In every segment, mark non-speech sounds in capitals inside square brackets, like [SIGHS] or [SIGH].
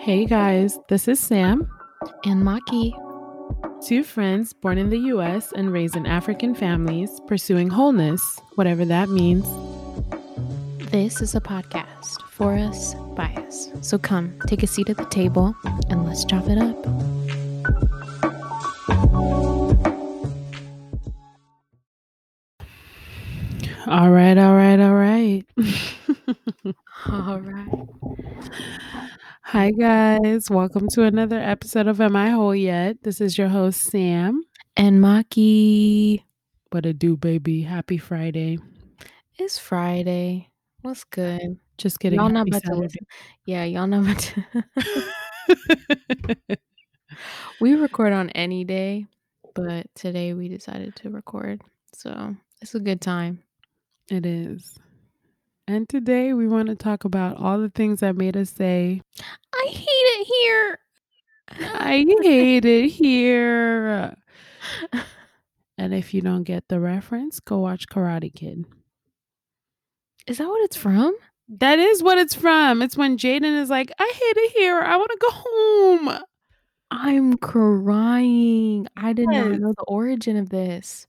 Hey guys, this is Sam. And Maki. Two friends born in the US and raised in African families, pursuing wholeness, whatever that means. This is a podcast for us, by us. So come, take a seat at the table, and let's chop it up. Hi guys, welcome to another episode of Am I Whole Yet? This is your host Sam. And Maki. What a do, baby. Happy Friday. It's Friday. What's good? Just kidding. Y'all not about to listen. Yeah, y'all not about to. [LAUGHS] we record on any day, but today we decided to record. So it's a good time. it is. And today we want to talk about all the things that made us say, I hate it here. I hate it here. And if you don't get the reference, go watch Karate Kid. Is that what it's from? That is what it's from. It's when Jaden is like, I hate it here. I want to go home. I'm crying. I did Yes. not know the origin of this.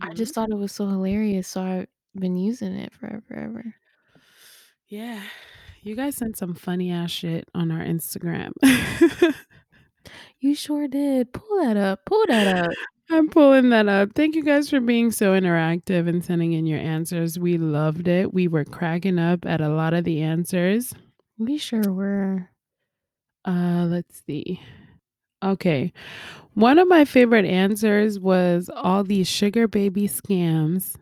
I Mhm. just thought it was so hilarious, so I've been using it forever, forever. Yeah. You guys sent some funny ass shit on our Instagram. You sure did. Pull that up. Pull that up. [LAUGHS] I'm pulling that up. Thank you guys for being so interactive and sending in your answers. We loved it. We were cracking up at a lot of the answers. We sure were. Uh, let's see. Okay. One of my favorite answers was all these sugar baby scams.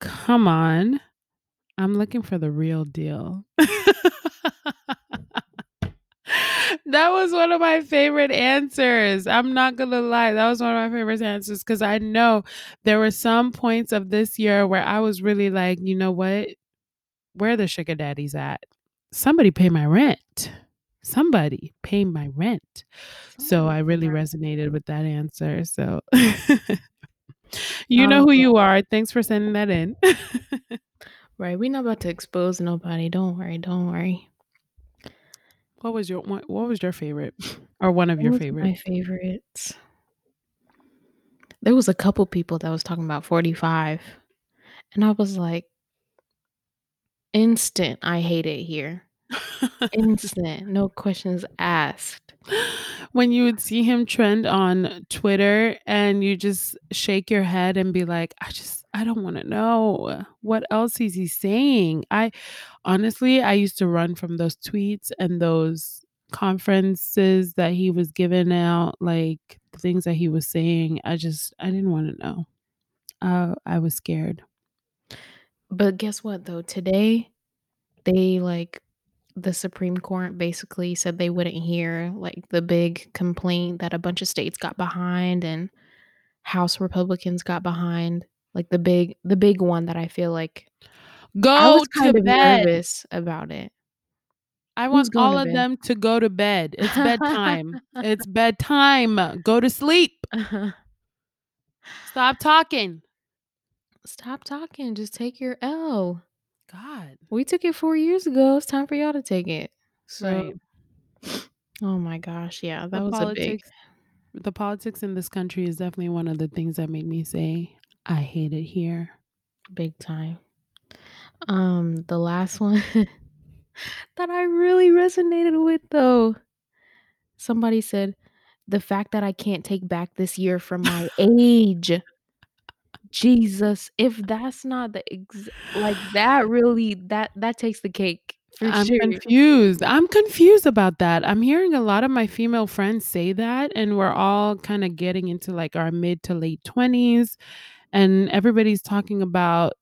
Come on. I'm looking for the real deal. [LAUGHS] that was one of my favorite answers. I'm not going to lie. That was one of my favorite answers because I know there were some points of this year where I was really like, you know what? Where are the sugar daddies at? Somebody pay my rent. Somebody pay my rent. So I really resonated with that answer. So [LAUGHS] you know Oh, who you are. Thanks for sending that in. [LAUGHS] Right. We're not about to expose nobody. Don't worry. Don't worry. what was your what, what was your favorite or one of your What was favorites? My favorites. There was a couple people that was talking about 45. And I was like, instant. I hate it here. Instant. No questions asked. when you would see him trend on Twitter and you just shake your head and be like, I just, I don't want to know what else is he saying. I honestly, I used to run from those tweets and those conferences that he was giving out, like the things that he was saying. I just, I didn't want to know. Uh, I was scared. But guess what though? Today they like the Supreme Court basically said they wouldn't hear like the big complaint that a bunch of states got behind and House Republicans got behind. Like the big the big one that I feel like go I was kind to of bed. nervous about it. I want all of bed? them to go to bed. It's bedtime. [LAUGHS] it's bedtime. Go to sleep. [LAUGHS] Stop talking. Stop talking. Just take your L. God. We took it four years ago. It's time for y'all to take it. So, Right. oh my gosh, yeah, that the was a big, the politics in this country is definitely one of the things that made me say I hate it here. big time. Um, the last [LAUGHS] one that I really resonated with though. Somebody said the fact that I can't take back this year from my [LAUGHS] age. Jesus, if that's not the ex- like that really that that takes the cake for I'm sure. confused. I'm confused about that. I'm hearing a lot of my female friends say that, and we're all kind of getting into like our mid to late 20s, and everybody's talking about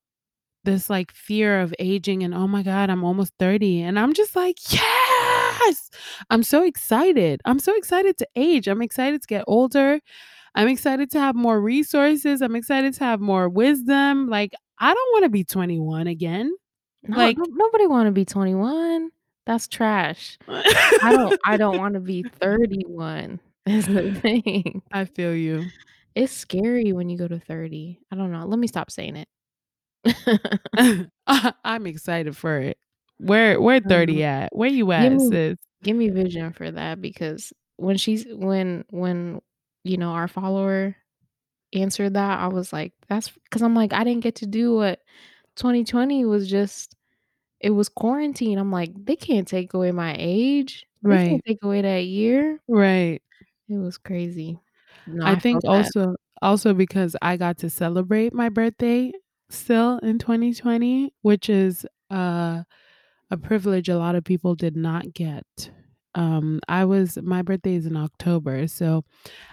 this like fear of aging and oh my God, I'm almost 30. And I'm just like, yes, I'm so excited. I'm so excited to age. I'm excited to get older. I'm excited to have more resources. I'm excited to have more wisdom. Like, I don't want to be 21 again. No, like- no- nobody want to be 21. That's trash. I don't I don't want to be [LAUGHS] 31. [LAUGHS] Is the thing. I feel you. It's scary when you go to 30. I don't know. Let me stop saying it. [LAUGHS] I'm excited for it. Where where 30 at? Where you at, me- sis? Give me vision for that because when she's when when, you know, our follower answered that, I was like, that's because I'm like, "I didn't get to do what 2020 was just it was quarantine." I'm like, "They can't take away my age. They can't Right. take away that year." Right. It was crazy. No, I I think felt that. also also because I got to celebrate my birthday still in 2020, which is, uh, a privilege a lot of people did not get. Um, I was my birthday is in October, so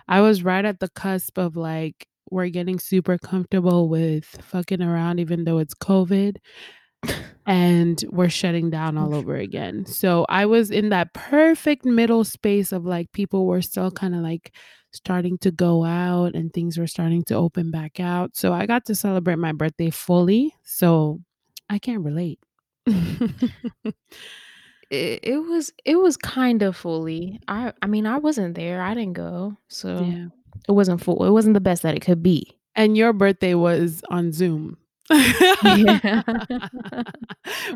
I was right at the cusp of, like, we're getting super comfortable with fucking around even though it's COVID and we're shutting down all over again. So, I was in that perfect middle space of, like, people were still kinda, like, starting to go out and things were starting to open back out, so I got to celebrate my birthday fully, so I can't relate. [LAUGHS] [LAUGHS] It it was it was kinda fully. I I mean, I wasn't there, I didn't go, so Yeah. it wasn't full it wasn't the best that it could be. And your birthday was on Zoom. [LAUGHS] Yeah. [LAUGHS]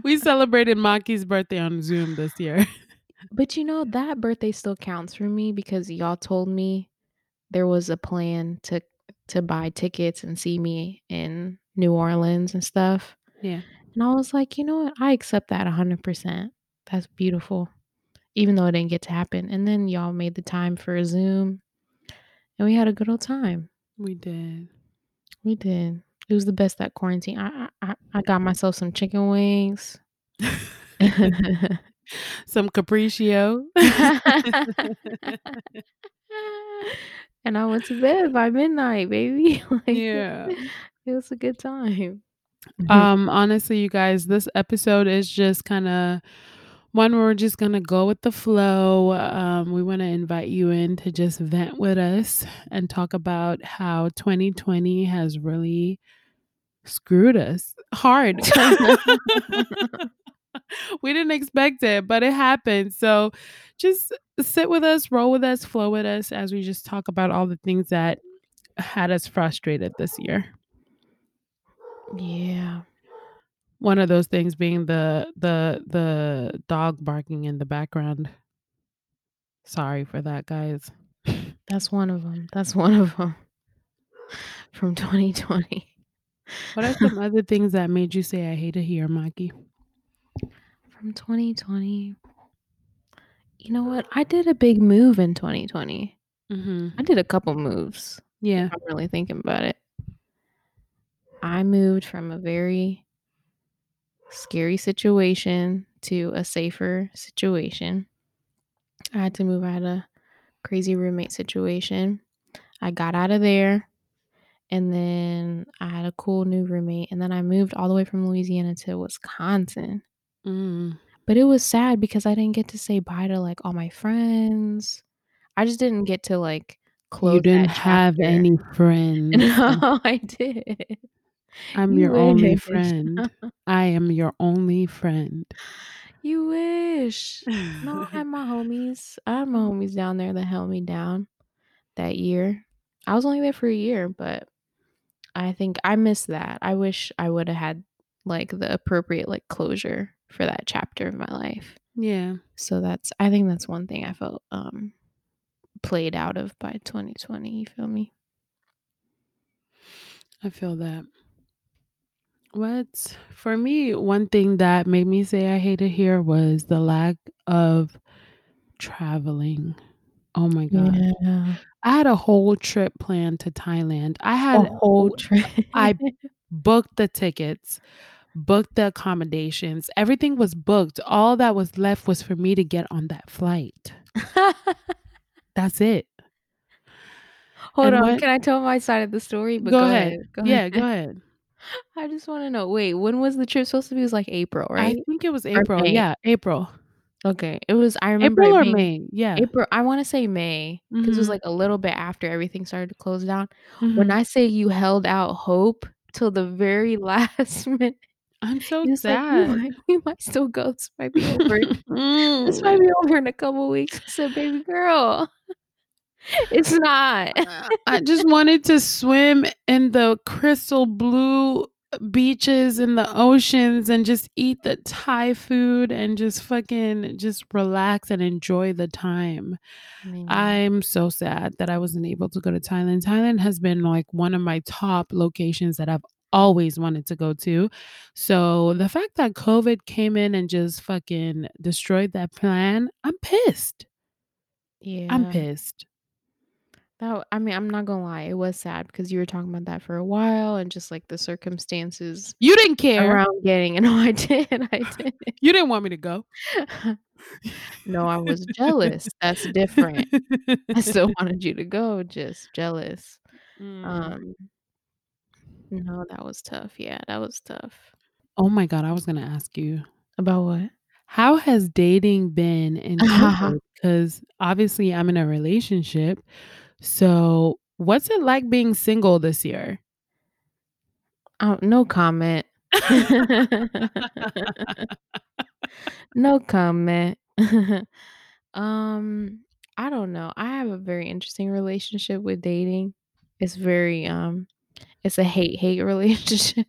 We celebrated Maki's birthday on Zoom this year. But, you know, that birthday still counts for me because y'all told me there was a plan to to buy tickets and see me in New Orleans and stuff, Yeah. and I was like, "You know what? I accept that 100%. That's beautiful." Even though it didn't get to happen, and then y'all made the time for a Zoom, and we had a good old time. We did. We did. It was the best that quarantine I I I got myself some chicken wings. [LAUGHS] Some Capriccio. [LAUGHS] And I went to bed by midnight, baby, [LAUGHS] like, Yeah. it was a good time. Um, honestly, you guys, this episode is just kinda one where we're just gonna go with the flow, um, we wanna invite you in to just vent with us and talk about how 2020 has really screwed us hard. [LAUGHS] We didn't expect it, but it happened, so just sit with us, roll with us, flow with us as we just talk about all the things that had us frustrated this year. Yeah. One of those things being the the the dog barking in the background. Sorry for that, guys. [LAUGHS] That's one of them. that's one of them From 2020. What are some other things that made you say, "I hate it here," Maki? From 2020 You know what? I did a big move in 2020. Mhm. I did a couple moves, Yeah. I'm really thinking about it. I moved from a very scary situation to a safer situation. I had to move, I had a crazy roommate situation. I got out of there, and then I had a cool new roommate, and then I moved all the way from Louisiana to Wisconsin. Mm. But it was sad because I didn't get to say bye to, like, all my friends. I just didn't get to, like, close. You didn't have any [LAUGHS] friends. No, I did. I'm You your only wish. friend. [LAUGHS] I am your only friend. You wish. No, [LAUGHS] I had my homies. I had my homies down there that held me down that year. I was only there for a year, but I think I miss that. I wish I woulda had, like, the appropriate, like, closure for that chapter of my life. Yeah. So that's I think that's one thing I felt, um, played out of by 2020, you feel me? I feel that. What for me, one thing that made me say I hate it here was the lack of traveling. Oh my god. Yeah. I had a whole trip planned to Thailand. I had whole trip. I [LAUGHS] booked the tickets, booked the accommodations, everything was booked, all that was left was for me to get on that flight. [LAUGHS] That's it. Hold And on, what can I tell my side of the story? But Go go ahead. ahead, go Yeah, ahead. go ahead. I just wanna know, wait, when was the trip supposed to be? It was, like, April, right? I right? think it was Or April, May? yeah, April. Okay, it was I remember April it or being May? Yeah. April I wanna say May, 'cause it was, Mhm. like, a little bit after everything started to close down. When Mhm. I say you held out hope till the very [LAUGHS] last minute, I'm so like, "We sad. might we might still go, this might be over [LAUGHS] this might be over in a couple weeks." I said, "Baby girl, [LAUGHS] it's not." Uh, I just wanted to swim in the crystal blue beaches and the oceans and just eat the Thai food and just fucking just relax and enjoy the time. I'm so sad that I wasn't able to go to Thailand. Thailand has been, like, one of my top locations that I've always wanted to go to. So, the fact that COVID came in and just fucking destroyed that plan, I'm pissed. Yeah. I'm pissed. That I mean, I'm not gonna lie, it was sad because you were talking about that for a while and just, like, the circumstances You didn't care. around getting [LAUGHS] no, I did, I [LAUGHS] did. You didn't want me to go. No, I was jealous, that's different. [LAUGHS] I still wanted you to go, just jealous. Mm. Um No, that was tough, yeah, that was tough. Oh my god, I was gonna ask you. About what? How has dating been in COVID? 'Cause obviously I'm in a relationship. So, what's it like being single this year? Oh, no comment. [LAUGHS] No comment. [LAUGHS] Um, I don't know, I have a very interesting relationship with dating. It's very, um it's a hate-hate [LAUGHS] relationship.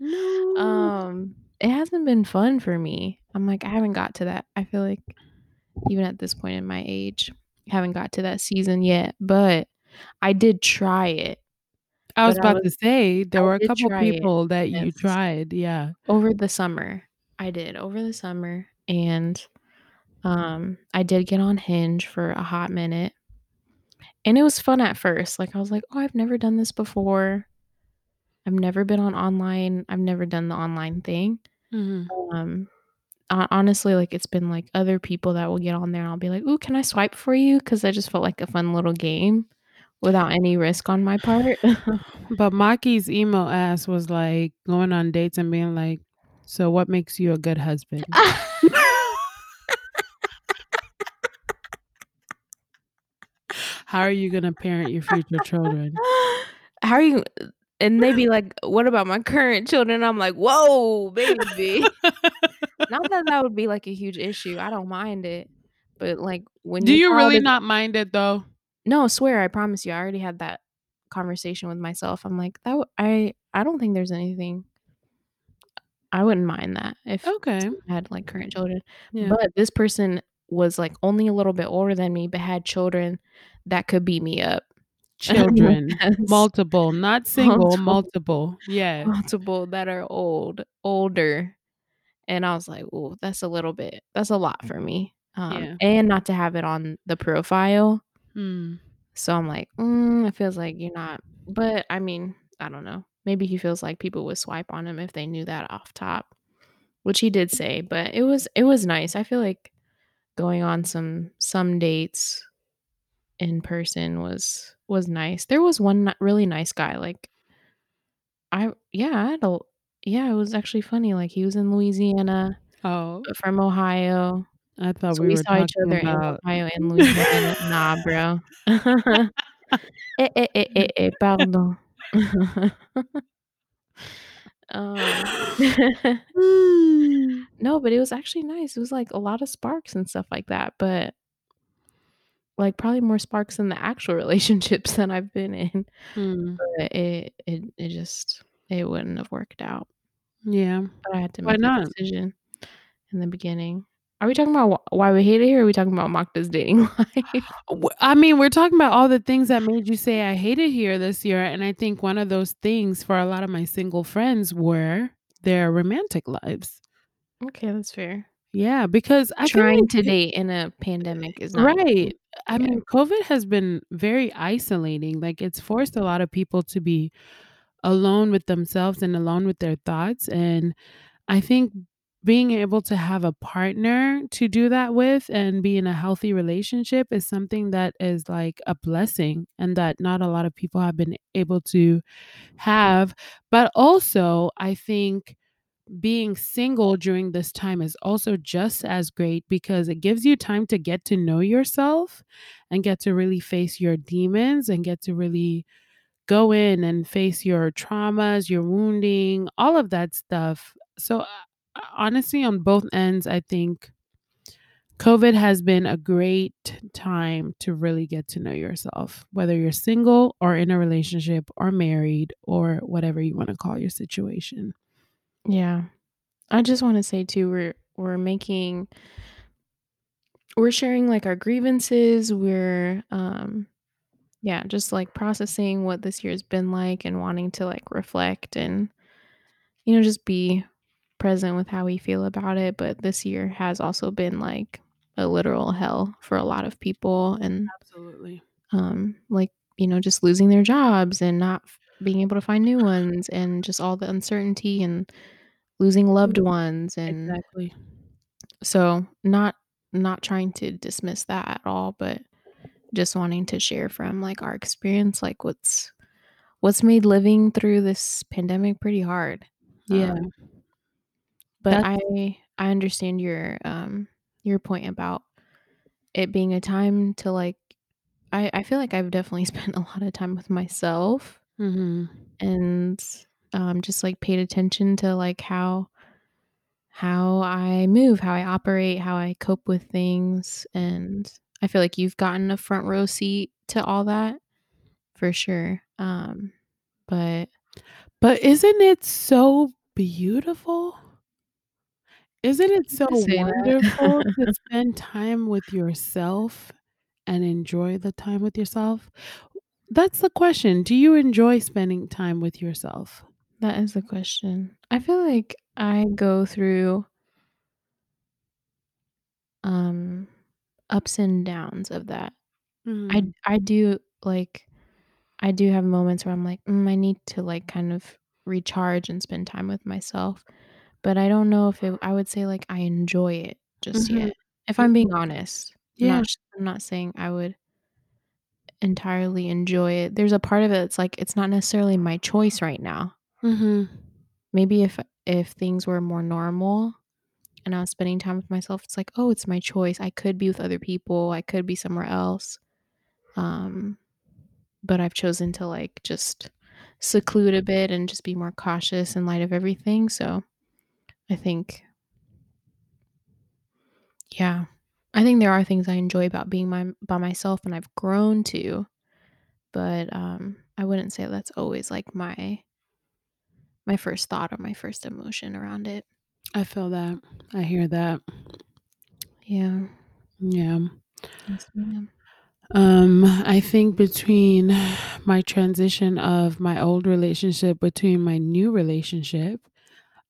No. Um, it hasn't been fun for me. I'm like, I haven't got to that I feel like even at this point in my age, haven't got to that season yet, but I did try it. I was But I about was to say, I there were a couple try it, people that you tried, yeah. Over the summer. I did, over the summer, and, um, I did get on Hinge for a hot minute. And it was fun at first, like, I was like, "Oh, I've never done this before. I've never been on online I've never done the online thing." Mhm. Um, honestly, like, it's been, like, other people that will get on there, and I'll be like, "Ooh, can I swipe for you?" cuz I just felt like a fun little game without any risk on my part. [LAUGHS] But Maki's email ass was, like, going on dates and being like, "So what makes you a good husband?" [LAUGHS] "How are you gonna parent your future children?" [LAUGHS] How are you uh, and they'd be like, "What about my current children?" I'm like, "Whoa, baby." Not that that would be, like, a huge issue, I don't mind it. But, like, when Do you really not mind it, though? No, swear, I promise you, I already had that conversation with myself. I'm like, "That w I I don't think there's anything" I wouldn't mind that if Okay. someone had, like, current children. Yeah. But this person was, like, only a little bit older than me, but had children that could beat me up. [LAUGHS] Children. Yes. Multiple, not single, Multiple multiple. Yeah. multiple that are old older. And I was like, "Oh, that's a little bit that's a lot for me." Um, Yeah. and not to have it on the profile. Mm. So I'm like, "Mm, it feels like you're not" but, I mean, I don't know. Maybe he feels like people would swipe on him if they knew that off top, which he did say, but it was it was nice. I feel like going on some some dates in person was was nice. There was one really nice guy, like I yeah, I had a yeah, it was actually funny, like, he was in Louisiana, Oh. uh, from Ohio. I thought So we we were saw each other in Ohio and Louisiana. [LAUGHS] Nah, bro. [LAUGHS] Eh, eh, eh, eh, eh, pardon. [LAUGHS] Um No, but it was actually nice. It was, like, a lot of sparks and stuff like that, but like, probably more sparks in the actual relationships that I've been in. Mm. But it it it just it wouldn't have worked out. Yeah. But I had to Why make a decision in the beginning. Are we talking about wh why we hate it here, or are we talking about Magda's dating [LAUGHS] life? [SIGHS] I mean, we're talking about all the things that made you say, "I hate it here this year," and I think one of those things for a lot of my single friends were their romantic lives. Okay, that's fair. Yeah, because I like Trying to date in a pandemic is not. Right. I Yeah. mean, COVID has been very isolating, like, it's forced a lot of people to be alone with themselves and alone with their thoughts, and I think being able to have a partner to do that with and be in a healthy relationship is something that is, like, a blessing and that not a lot of people have been able to have. But also, I think being single during this time is also just as great because it gives you time to get to know yourself and get to really face your demons and get to really go in and face your traumas, your wounding, all of that stuff. So, uh, honestly, on both ends, I think COVID has been a great time to really get to know yourself, whether you're single or in a relationship or married or whatever you wanna call your situation. Yeah. I just wanna say too, we're we're making we're sharing, like, our grievances, we're, um yeah, just, like, processing what this year's been like and wanting to, like, reflect and, you know, just be present with how we feel about it, but this year has also been, like, a literal hell for a lot of people and, Absolutely. um, like, you know, just losing their jobs and not being able to find new ones and just all the uncertainty and losing loved ones and Exactly. so not not trying to dismiss that at all, but just wanting to share from, like, our experience, like, what's what's made living through this pandemic pretty hard, Yeah. um but That's I I understand your, um, your point about it being a time to, like I I feel like I've definitely [LAUGHS] spent a lot of time with myself Mhm. and, um, just, like, paid attention to, like, how how I move, how I operate, how I cope with things, and I feel like you've gotten a front row seat to all that for sure, um, but But isn't it so beautiful? Isn't it so wonderful [LAUGHS] to spend time with yourself and enjoy the time with yourself? That's the question, do you enjoy spending time with yourself? That is the question. I feel like I go through um, ups and downs of that. I Mhm. I do, like I do have moments where I'm like, "Mm, I need to, like, kind of recharge and spend time with myself," but I don't know if it I would say, like, I enjoy it just Mhm. yet, if I'm being honest. I'm Yeah. not I'm not saying I would entirely enjoy it. There's a part of it that's like, it's not necessarily my choice right now. Mhm. Maybe if if things were more normal and I was spending time with myself, it's like, "Oh, it's my choice. I could be with other people, I could be somewhere else." Um, but I've chosen to, like, just seclude a bit and just be more cautious in light of everything, so I think yeah. I think there are things I enjoy about being my by myself and I've grown to, but, um, I wouldn't say that's always, like, my my first thought or my first emotion around it. I feel that. I hear that. Yeah. Yeah. Yes, ma'am. Um, I think between my transition of my old relationship between my new relationship,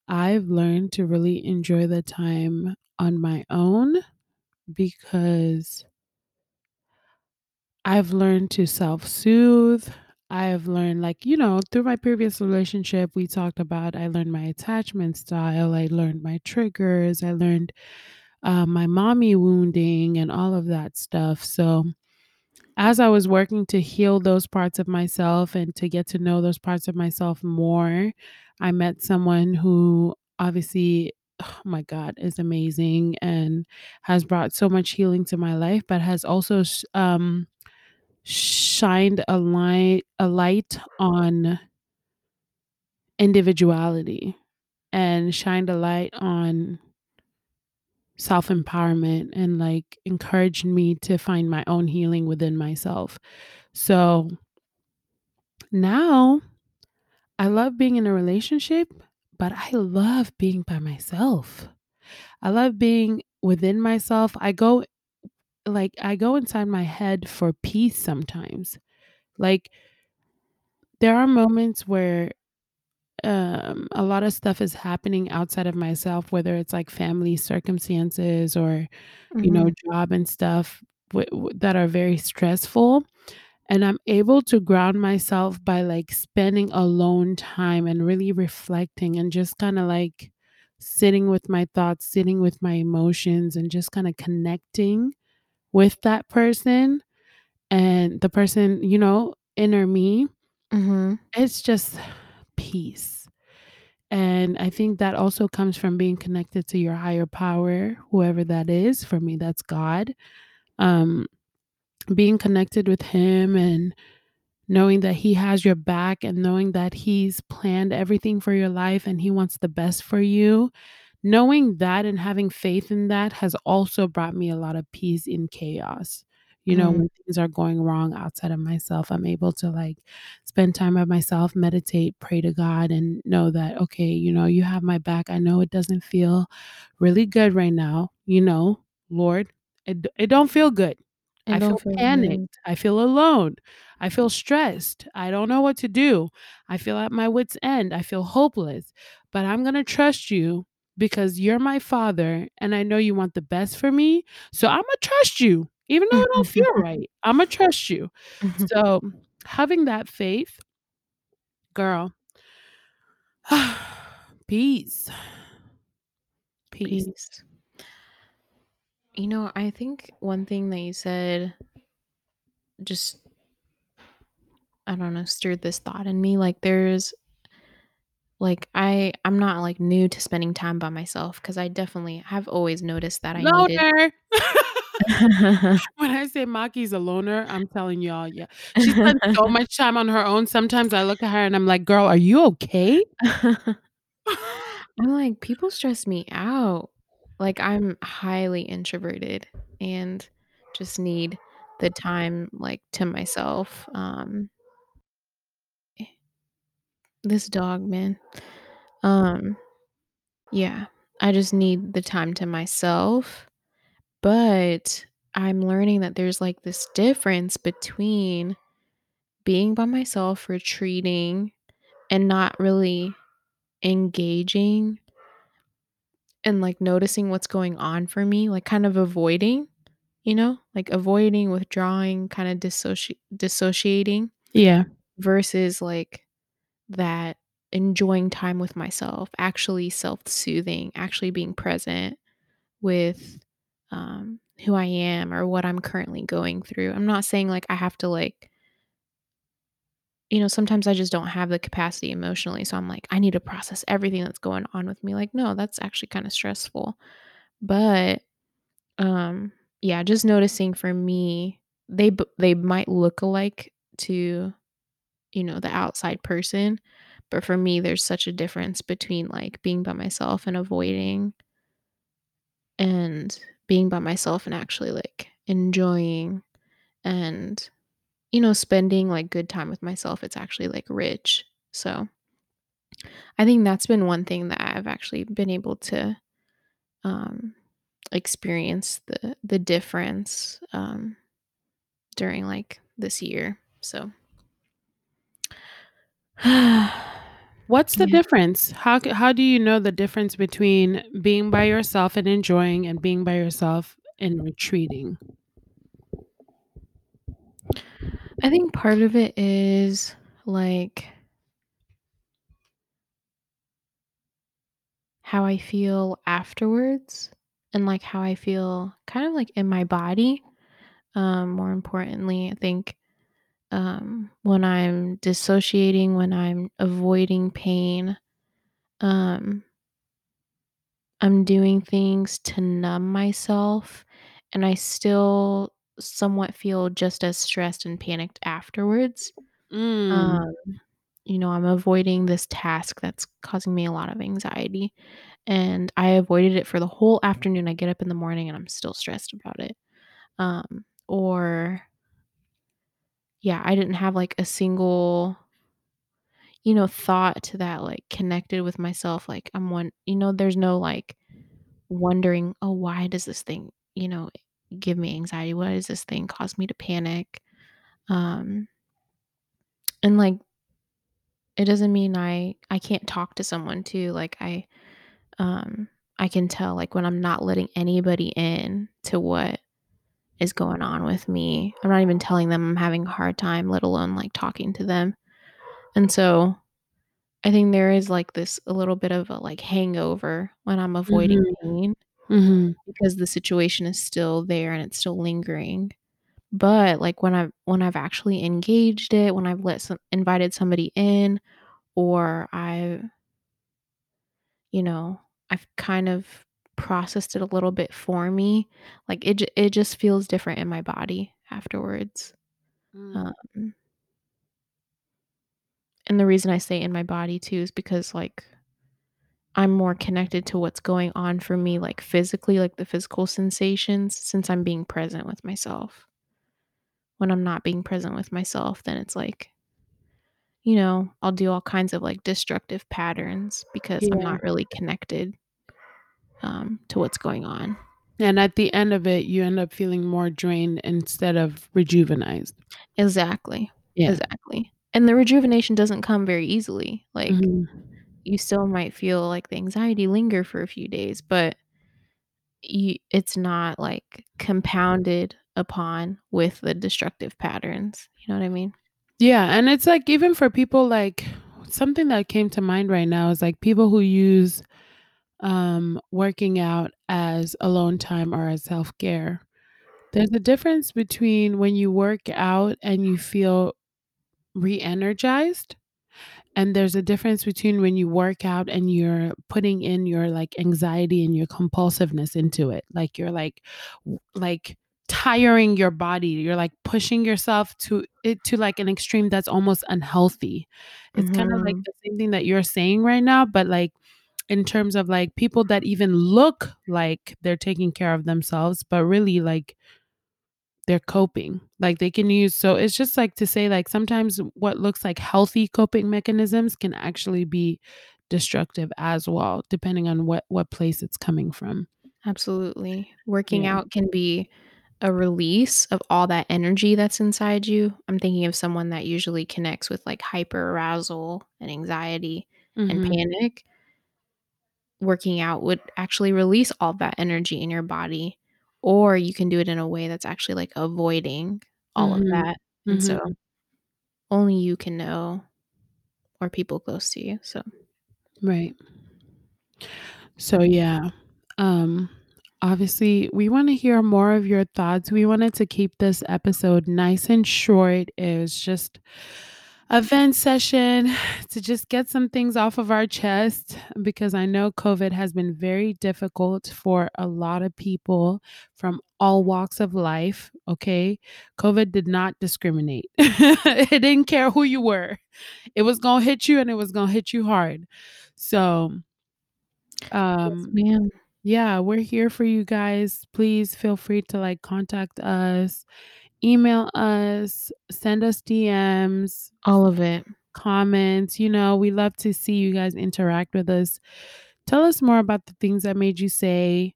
I've learned to really enjoy the time on my own because I've learned to self-soothe. I've learned, like, you know, through my previous relationship, we talked about I learned my attachment style, I learned my triggers, I learned, uh, my mommy wounding and all of that stuff, so, as I was working to heal those parts of myself and to get to know those parts of myself more, I met someone who obviously, oh my god, is amazing and has brought so much healing to my life, but has also um, shined a light a light on individuality and shined a light on self-empowerment and, like, encouraged me to find my own healing within myself. So now, I love being in a relationship, but I love being by myself. I love being within myself. I go like, I go inside my head for peace sometimes. Like there are moments where, um, a lot of stuff is happening outside of myself, whether it's, like, family circumstances or, you know, Mhm. job and stuff w w that are very stressful, and I'm able to ground myself by, like, spending alone time and really reflecting and just kinda, like, sitting with my thoughts, sitting with my emotions, and just kinda connecting with that person and the person, you know, inner me. Mhm. It's just peace, and I think that also comes from being connected to your higher power, whoever that is, for me, that's God. Um, being connected with him and knowing that he has your back and knowing that he's planned everything for your life and he wants the best for you, knowing that and having faith in that has also brought me a lot of peace in chaos. You know, Mm. when things are going wrong outside of myself, I'm able to, like, spend time by myself, meditate, pray to God, and know that, "Okay, you know, you have my back. I know it doesn't feel really good right now, you know, Lord, it it don't feel good. I don't feel feel good. panicked. I feel alone. I feel stressed. I don't know what to do. I feel at my wit's end. I feel hopeless, but I'm gonna trust you because you're my father, and I know you want the best for me, so Imma trust you, even though I don't [LAUGHS] feel right. Imma trust you." Mm-hmm. So, having that faith girl [SIGHS] peace. Peace. Peace. You know, I think one thing that you said just I don't know, stirred this thought in me, like, there's like, I I'm not, like, new to spending time by myself because I definitely have always noticed that I needed Loner. [LAUGHS] [LAUGHS] When I say Maki's a loner, I'm telling y'all, yeah. She spends so much time on her own, sometimes I look at her and I'm like, "Girl, are you okay?" [LAUGHS] I'm like, "People stress me out." Like, I'm highly introverted and just need the time, like, to myself, um This dog, man. Um, yeah, I just need the time to myself, but I'm learning that there's, like, this difference between being by myself, retreating, and not really engaging and, like, noticing what's going on for me, like, kind of avoiding, you know? Like, avoiding, withdrawing, kinda dissocia dissociating Yeah. versus, like, that enjoying time with myself, actually self-soothing, actually being present with, um, who I am or what I'm currently going through. I'm not saying, like, I have to, like you know, sometimes I just don't have the capacity emotionally, so I'm like, "I need to process everything that's going on with me." Like, no, that's actually kinda stressful. But, um, yeah, just noticing for me, they they might look alike to, you know, the outside person, but for me, there's such a difference between, like, being by myself and avoiding and being by myself and actually, like, enjoying and, you know, spending, like, good time with myself, it's actually, like, rich. So I think that's been one thing that I've actually been able to, um, experience the the difference, um, during, like, this year, so [SIGHS] What's the Yeah. difference? How c how do you know the difference between being by yourself and enjoying and being by yourself and retreating? I think part of it is, like how I feel afterwards and, like, how I feel kind of, like, in my body. Um, more importantly, I think, um, when I'm dissociating, when I'm avoiding pain, um I'm doing things to numb myself, and I still somewhat feel just as stressed and panicked afterwards. Mm. Um, you know, I'm avoiding this task that's causing me a lot of anxiety, and I avoided it for the whole afternoon. I get up in the morning, and I'm still stressed about it. Um, or yeah, I didn't have, like, a single you know, thought to that, like, connected with myself, like, I'm one you know, there's no, like, wondering, "Oh, why does this thing, you know, give me anxiety? Why does this thing cause me to panic?" Um and, like it doesn't mean I I can't talk to someone too, like, I, um I can tell, like, when I'm not letting anybody in to what is going on with me. I'm not even telling them I'm having a hard time, let alone, like, talking to them. And so, I think there is, like, this a little bit of a, like, hangover when I'm avoiding Mhm. pain Mhm. because the situation is still there and it's still lingering. But, like, when I've when I've actually engaged it, when I've let some invited somebody in, or I've you know, I've kind of processed it a little bit for me, like, it it just feels different in my body afterwards. Mm. Um and the reason I say in my body too is because, like I'm more connected to what's going on for me, like, physically, like, the physical sensations since I'm being present with myself. When I'm not being present with myself, then it's like you know, I'll do all kinds of, like, destructive patterns because I'm not really connected um, to what's going on. And at the end of it, you end up feeling more drained instead of rejuvenized. Exactly. Yeah. Exactly. And the rejuvenation doesn't come very easily. Like, Mhm. you still might feel like the anxiety linger for a few days, but y it's not, like, compounded upon with the destructive patterns. You know what I mean? Yeah, and it's, like, even for people, like something that came to mind right now is, like, people who use, um, working out as alone time or as self-care. There's a difference between when you work out and you feel re-energized, and there's a difference between when you work out and you're putting in your, like, anxiety and your compulsiveness into it. Like, you're, like w like, tiring your body. You're, like, pushing yourself to it to, like, an extreme that's almost unhealthy. It's kinda like Mhm. the same thing that you're saying right now, but, like, in terms of, like, people that even look like they're taking care of themselves, but really, like they're coping. Like, they can use so it's just, like, to say, like, sometimes what looks like healthy coping mechanisms can actually be destructive as well, depending on what what place it's coming from. Absolutely. Working Yeah. out can be a release of all that energy that's inside you. I'm thinking of someone that usually connects with, like, hyperarousal and anxiety and Mhm. panic. Working out would actually release all that energy in your body, or you can do it in a way that's actually, like, avoiding all of Mhm. that, and so Mhm. only you can know or people close to you, so Right. So, yeah, um, obviously, we wanna hear more of your thoughts. We wanted to keep this episode nice and short. It was just a vent session [SIGHS] to just get some things off of our chest because I know COVID has been very difficult for a lot of people from all walks of life, okay? COVID did not discriminate. [LAUGHS] It didn't care who you were. It was gonna hit you, and it was gonna hit you hard. So Yes, um, ma'am. yeah, we're here for you guys. Please feel free to, like, contact us, email us, send us DMs, All of it. comments, you know, we love to see you guys interact with us. Tell us more about the things that made you say,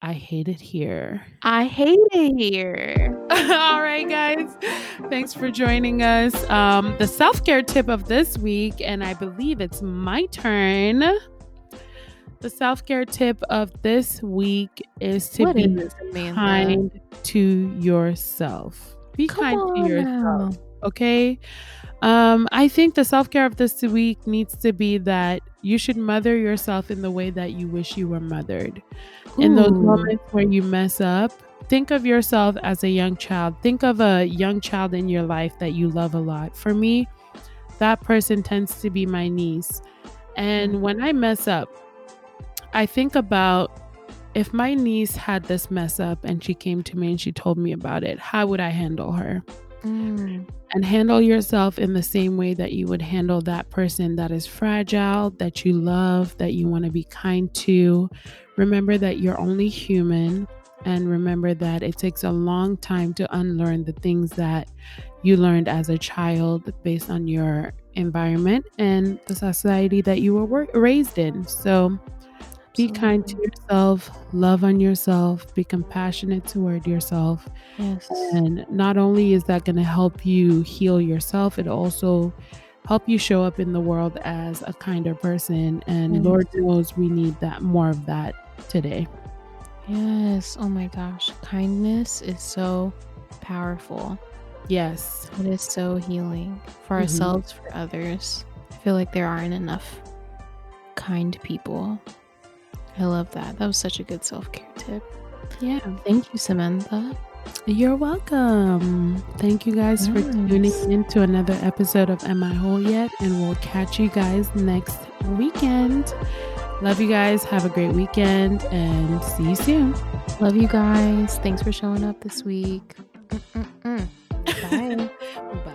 "I hate it here." I hate it here. [LAUGHS] Alright, guys. Thanks for joining us. Um, the self-care tip of this week, and I believe it's my turn. The self-care tip of this week is to What is be this, kind to yourself. Be Come kind to yourself, now. okay? Um, I think the self-care of this week needs to be that you should mother yourself in the way that you wish you were mothered. In those moments where you mess up, think of yourself as a young child. Think of a young child in your life that you love a lot. For me, that person tends to be my niece, and when I mess up, I think about if my niece had this mess up and she came to me and she told me about it, how would I handle her? Mm. And handle yourself in the same way that you would handle that person that is fragile, that you love, that you wanna be kind to. Remember that you're only human, and remember that it takes a long time to unlearn the things that you learned as a child based on your environment and the society that you were raised in. So, be kind to yourself, love on yourself, be compassionate toward yourself, Yes. and not only is that gonna help you heal yourself, it'll also help you show up in the world as a kinder person, and. Lord knows we need that more of that today. Yes, oh my gosh, kindness is so powerful. Yes. It is so healing for Mhm. ourselves, for others. I feel like there aren't enough kind people. I love that. That was such a good self-care tip. Yeah. Thank you, Samantha. You're welcome. Thank you guys for tuning in to another episode of Am I Whole Yet? And we'll catch you guys next weekend. Love you guys. Have a great weekend, and see you soon. Love you guys. Thanks for showing up this week. Mm. [LAUGHS] Bye.